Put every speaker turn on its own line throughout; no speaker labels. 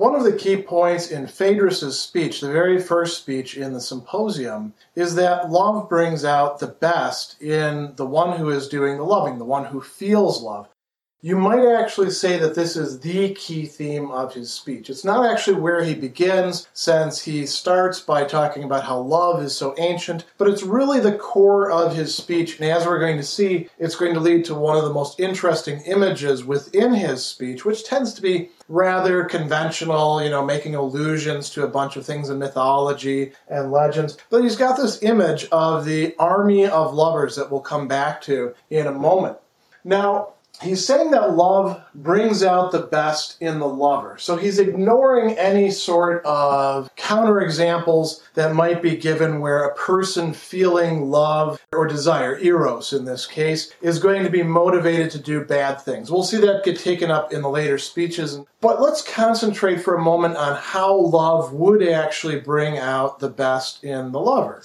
One of the key points in Phaedrus' speech, the very first speech in the symposium, is that love brings out the best in the one who is doing the loving, the one who feels love. You might actually say that this is the key theme of his speech. It's not actually where he begins, since he starts by talking about how love is so ancient, but it's really the core of his speech. And as we're going to see, it's going to lead to one of the most interesting images within his speech, which tends to be rather conventional, you know, making allusions to a bunch of things in mythology and legends. But he's got this image of the army of lovers that we'll come back to in a moment. Now, he's saying that love brings out the best in the lover. So he's ignoring any sort of counterexamples that might be given where a person feeling love or desire, eros in this case, is going to be motivated to do bad things. We'll see that get taken up in the later speeches. But let's concentrate for a moment on how love would actually bring out the best in the lover.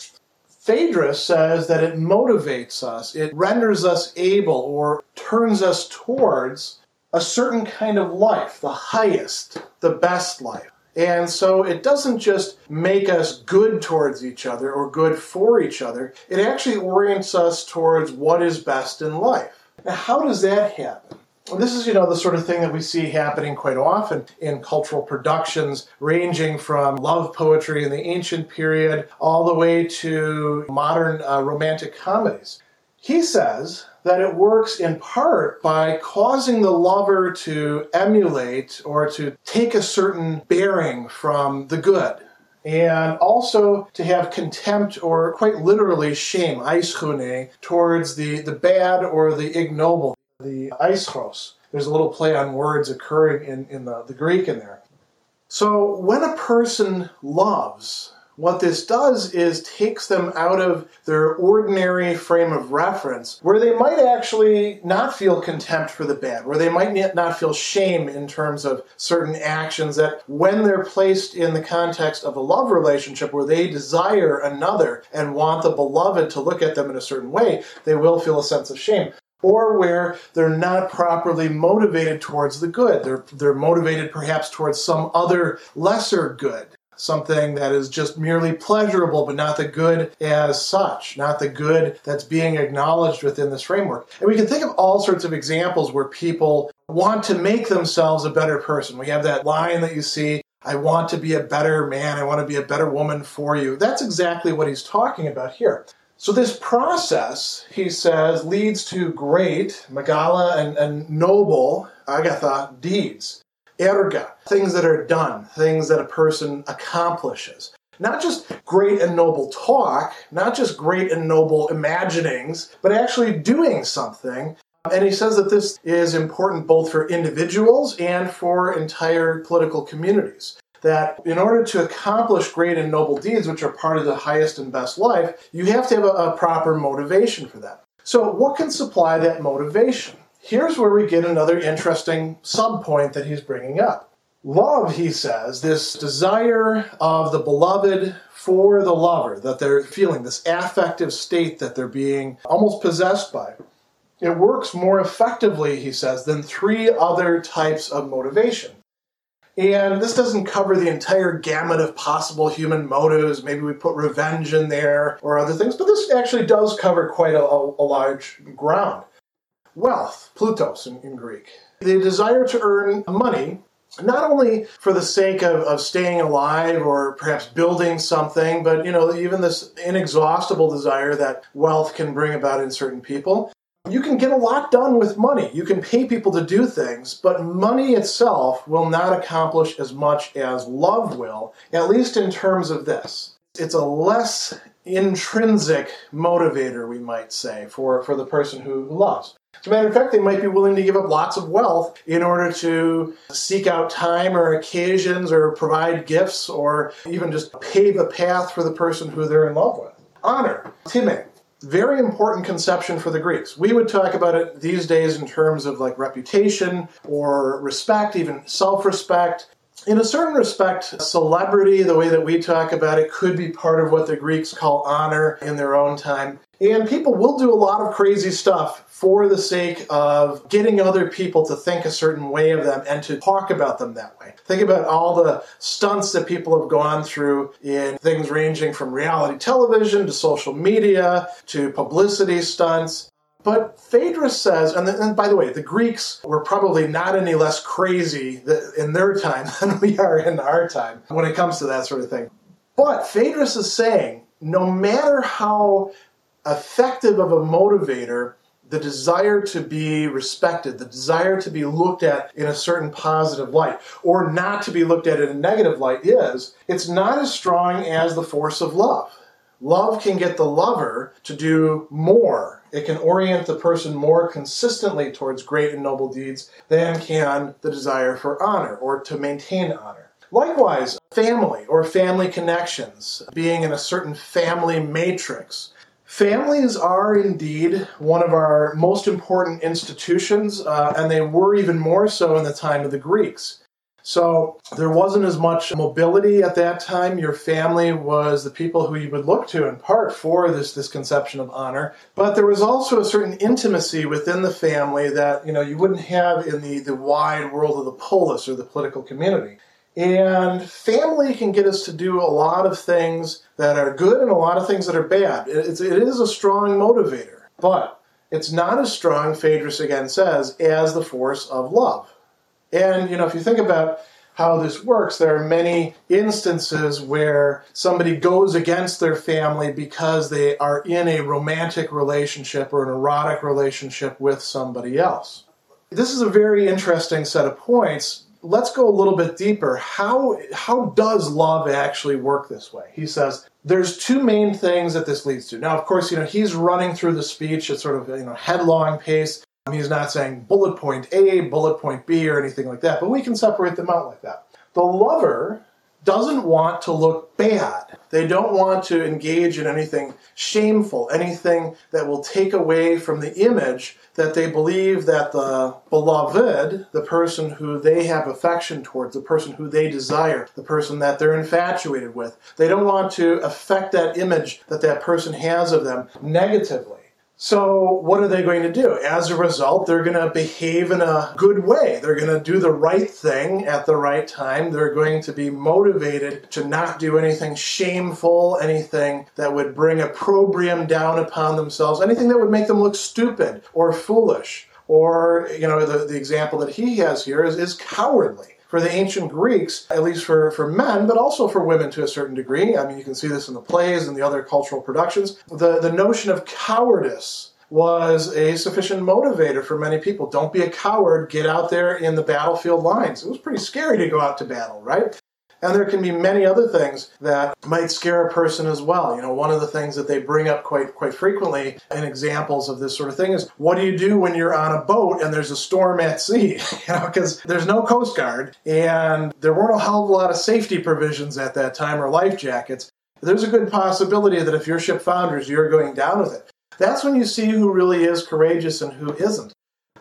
Phaedrus says that it motivates us, it renders us able or turns us towards a certain kind of life, the highest, the best life. And so it doesn't just make us good towards each other or good for each other, it actually orients us towards what is best in life. Now, how does that happen? This is, you know, the sort of thing that we see happening quite often in cultural productions, ranging from love poetry in the ancient period all the way to modern uh, romantic comedies. He says that it works in part by causing the lover to emulate or to take a certain bearing from the good. And also to have contempt or quite literally shame, aischune, towards the, the bad or the ignoble the aischros. There's a little play on words occurring in, in the, the Greek in there. So when a person loves, what this does is takes them out of their ordinary frame of reference where they might actually not feel contempt for the bad, where they might not feel shame in terms of certain actions that when they're placed in the context of a love relationship where they desire another and want the beloved to look at them in a certain way, they will feel a sense of shame or where they're not properly motivated towards the good. They're, they're motivated perhaps towards some other lesser good, something that is just merely pleasurable, but not the good as such, not the good that's being acknowledged within this framework. And we can think of all sorts of examples where people want to make themselves a better person. We have that line that you see. I want to be a better man. I want to be a better woman for you. That's exactly what he's talking about here. So this process, he says, leads to great, megala, and, and noble, agatha, deeds. Erga, things that are done, things that a person accomplishes. Not just great and noble talk, not just great and noble imaginings, but actually doing something. And he says that this is important both for individuals and for entire political communities that in order to accomplish great and noble deeds, which are part of the highest and best life, you have to have a, a proper motivation for that. So, what can supply that motivation? Here's where we get another interesting subpoint that he's bringing up. Love, he says, this desire of the beloved for the lover that they're feeling, this affective state that they're being almost possessed by. It works more effectively, he says, than three other types of motivation. And this doesn't cover the entire gamut of possible human motives. Maybe we put revenge in there or other things, but this actually does cover quite a, a, large ground. Wealth, plutos in, in Greek. The desire to earn money not only for the sake of, of staying alive or perhaps building something, but you know, even this inexhaustible desire that wealth can bring about in certain people. You can get a lot done with money. You can pay people to do things, but money itself will not accomplish as much as love will, at least in terms of this. It's a less intrinsic motivator, we might say, for, for the person who loves. As a matter of fact, they might be willing to give up lots of wealth in order to seek out time or occasions or provide gifts or even just pave a path for the person who they're in love with. Honor, time, very important conception for the Greeks. We would talk about it these days in terms of like reputation or respect, even self respect. In a certain respect, celebrity, the way that we talk about it, could be part of what the Greeks call honor in their own time. And people will do a lot of crazy stuff for the sake of getting other people to think a certain way of them and to talk about them that way. Think about all the stunts that people have gone through in things ranging from reality television to social media to publicity stunts. But Phaedrus says, and, the, and, by the way, the Greeks were probably not any less crazy in their time than we are in our time when it comes to that sort of thing. But Phaedrus is saying no matter how effective of a motivator the desire to be respected, the desire to be looked at in a certain positive light, or not to be looked at in a negative light is, it's not as strong as the force of love. Love can get the lover to do more. It can orient the person more consistently towards great and noble deeds than can the desire for honor or to maintain honor. Likewise, family or family connections, being in a certain family matrix. Families are indeed one of our most important institutions, uh, and they were even more so in the time of the Greeks. So there wasn't as much mobility at that time. Your family was the people who you would look to in part for this, this conception of honor. But there was also a certain intimacy within the family that you know you wouldn't have in the, the wide world of the polis or the political community. And family can get us to do a lot of things that are good and a lot of things that are bad. It's, it is a strong motivator, but it's not as strong, Phaedrus again says, as the force of love. And, you know, if you think about how this works, there are many instances where somebody goes against their family because they are in a romantic relationship or an erotic relationship with somebody else. This is a very interesting set of points. Let's go a little bit deeper. How, how does love actually work this way? He says, there's two main things that this leads to. Now, of course, you know, he's running through the speech at sort of, you know, headlong pace. Um, he's not saying bullet point A, bullet point B, or anything like that, but we can separate them out like that. The lover doesn't want to look bad. They don't want to engage in anything shameful, anything that will take away from the image that they believe that the beloved, the person who they have affection towards, the person who they desire, the person that they're infatuated with, they don't want to affect that image that that person has of them negatively. So, what are they going to do? As a result, they're going to behave in a good way. They're going to do the right thing at the right time. They're going to be motivated to not do anything shameful, anything that would bring opprobrium down upon themselves, anything that would make them look stupid or foolish. Or, you know, the, the example that he has here is, is cowardly for the ancient Greeks, at least for, for men, but also for women to a certain degree. I mean, you can see this in the plays and the other cultural productions. The, the notion of cowardice was a sufficient motivator for many people. Don't be a coward, get out there in the battlefield lines. It was pretty scary to go out to battle, right? And there can be many other things that might scare a person as well. You know, one of the things that they bring up quite quite frequently in examples of this sort of thing is what do you do when you're on a boat and there's a storm at sea? you know, because there's no coast guard and there weren't a hell of a lot of safety provisions at that time or life jackets. There's a good possibility that if your ship founders, you're going down with it. That's when you see who really is courageous and who isn't.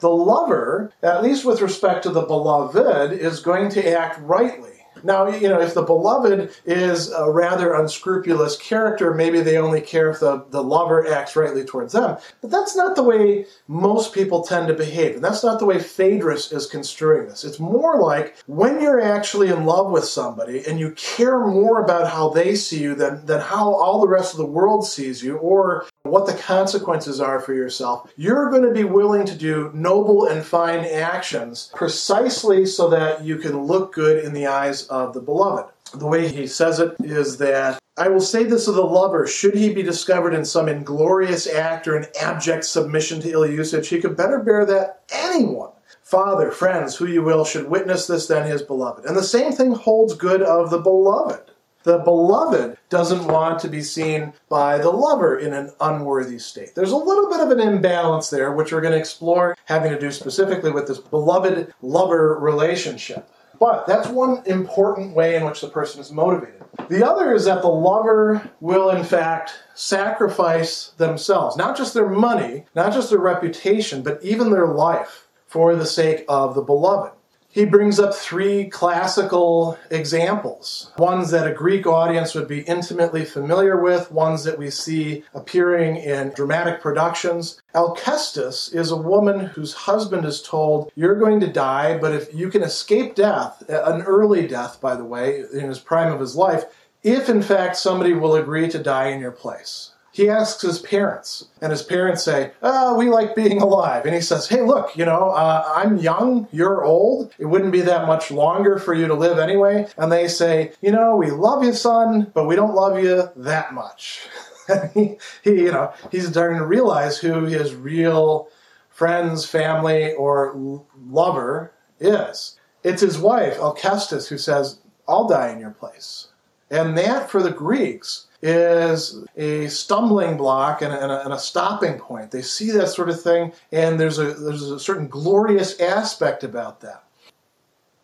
The lover, at least with respect to the beloved, is going to act rightly now, you know, if the beloved is a rather unscrupulous character, maybe they only care if the, the lover acts rightly towards them. But that's not the way most people tend to behave. And that's not the way Phaedrus is construing this. It's more like when you're actually in love with somebody and you care more about how they see you than, than how all the rest of the world sees you, or what the consequences are for yourself, you're going to be willing to do noble and fine actions precisely so that you can look good in the eyes of the beloved. The way he says it is that I will say this of the lover, should he be discovered in some inglorious act or an abject submission to ill usage, he could better bear that anyone father, friends, who you will, should witness this than his beloved. And the same thing holds good of the beloved. The beloved doesn't want to be seen by the lover in an unworthy state. There's a little bit of an imbalance there, which we're going to explore, having to do specifically with this beloved lover relationship. But that's one important way in which the person is motivated. The other is that the lover will, in fact, sacrifice themselves, not just their money, not just their reputation, but even their life for the sake of the beloved he brings up three classical examples ones that a Greek audience would be intimately familiar with, ones that we see appearing in dramatic productions. Alcestis is a woman whose husband is told, You're going to die, but if you can escape death, an early death, by the way, in his prime of his life, if in fact somebody will agree to die in your place he asks his parents, and his parents say, oh, we like being alive. And he says, hey, look, you know, uh, I'm young, you're old. It wouldn't be that much longer for you to live anyway. And they say, you know, we love you, son, but we don't love you that much. he, he, you know, he's starting to realize who his real friends, family, or lover is. It's his wife, Alcestis, who says, I'll die in your place. And that, for the Greeks, is a stumbling block and a, and, a, stopping point. They see that sort of thing, and there's a, there's a certain glorious aspect about that.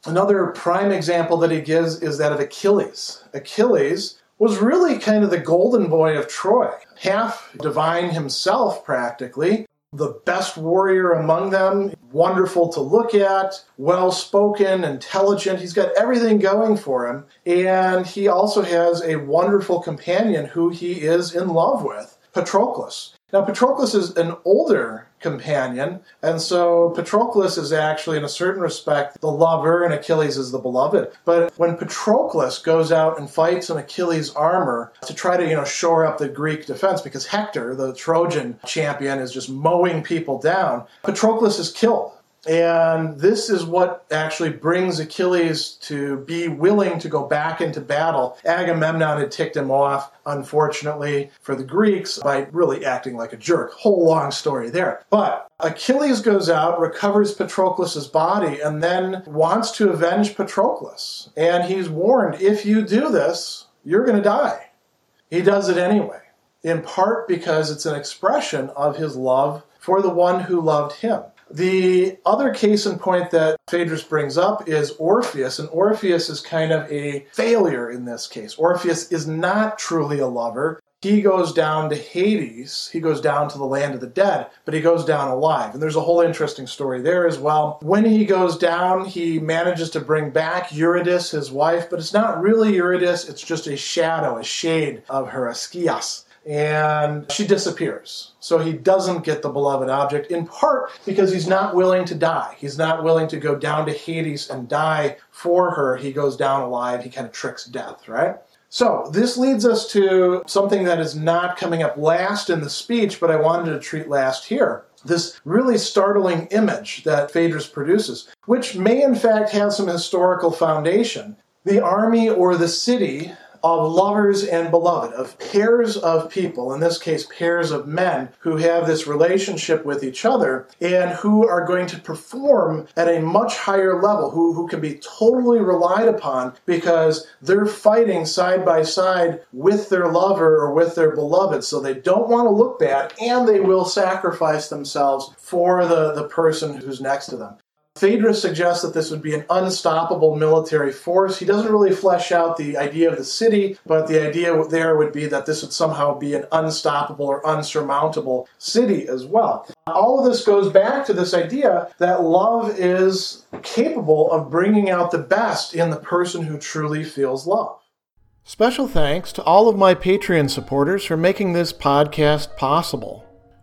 Another prime example that he gives is that of Achilles. Achilles was really kind of the golden boy of Troy, half divine himself, practically, the best warrior among them, wonderful to look at, well spoken, intelligent. He's got everything going for him. And he also has a wonderful companion who he is in love with, Patroclus. Now, Patroclus is an older companion, and so Patroclus is actually, in a certain respect, the lover, and Achilles is the beloved. But when Patroclus goes out and fights in Achilles' armor to try to, you know, shore up the Greek defense, because Hector, the Trojan champion, is just mowing people down, Patroclus is killed and this is what actually brings Achilles to be willing to go back into battle. Agamemnon had ticked him off, unfortunately, for the Greeks by really acting like a jerk. Whole long story there. But Achilles goes out, recovers Patroclus' body, and then wants to avenge Patroclus. And he's warned if you do this, you're going to die. He does it anyway, in part because it's an expression of his love for the one who loved him. The other case in point that Phaedrus brings up is Orpheus, and Orpheus is kind of a failure in this case. Orpheus is not truly a lover. He goes down to Hades, he goes down to the land of the dead, but he goes down alive. And there's a whole interesting story there as well. When he goes down, he manages to bring back Eurydice, his wife, but it's not really Eurydice, it's just a shadow, a shade of her, Ascias and she disappears. So he doesn't get the beloved object, in part because he's not willing to die. He's not willing to go down to Hades and die for her. He goes down alive. He kind of tricks death, right? So this leads us to something that is not coming up last in the speech, but I wanted to treat last here. This really startling image that Phaedrus produces, which may in fact have some historical foundation. The army or the city of lovers and beloved, of pairs of people, in this case, pairs of men who have this relationship with each other and who are going to perform at a much higher level, who, who can be totally relied upon because they're fighting side by side with their lover or with their beloved. So they don't want to look bad and they will sacrifice themselves for the, the person who's next to them. Phaedrus suggests that this would be an unstoppable military force. He doesn't really flesh out the idea of the city, but the idea there would be that this would somehow be an unstoppable or unsurmountable city as well. All of this goes back to this idea that love is capable of bringing out the best in the person who truly feels love.
Special thanks to all of my Patreon supporters for making this podcast possible.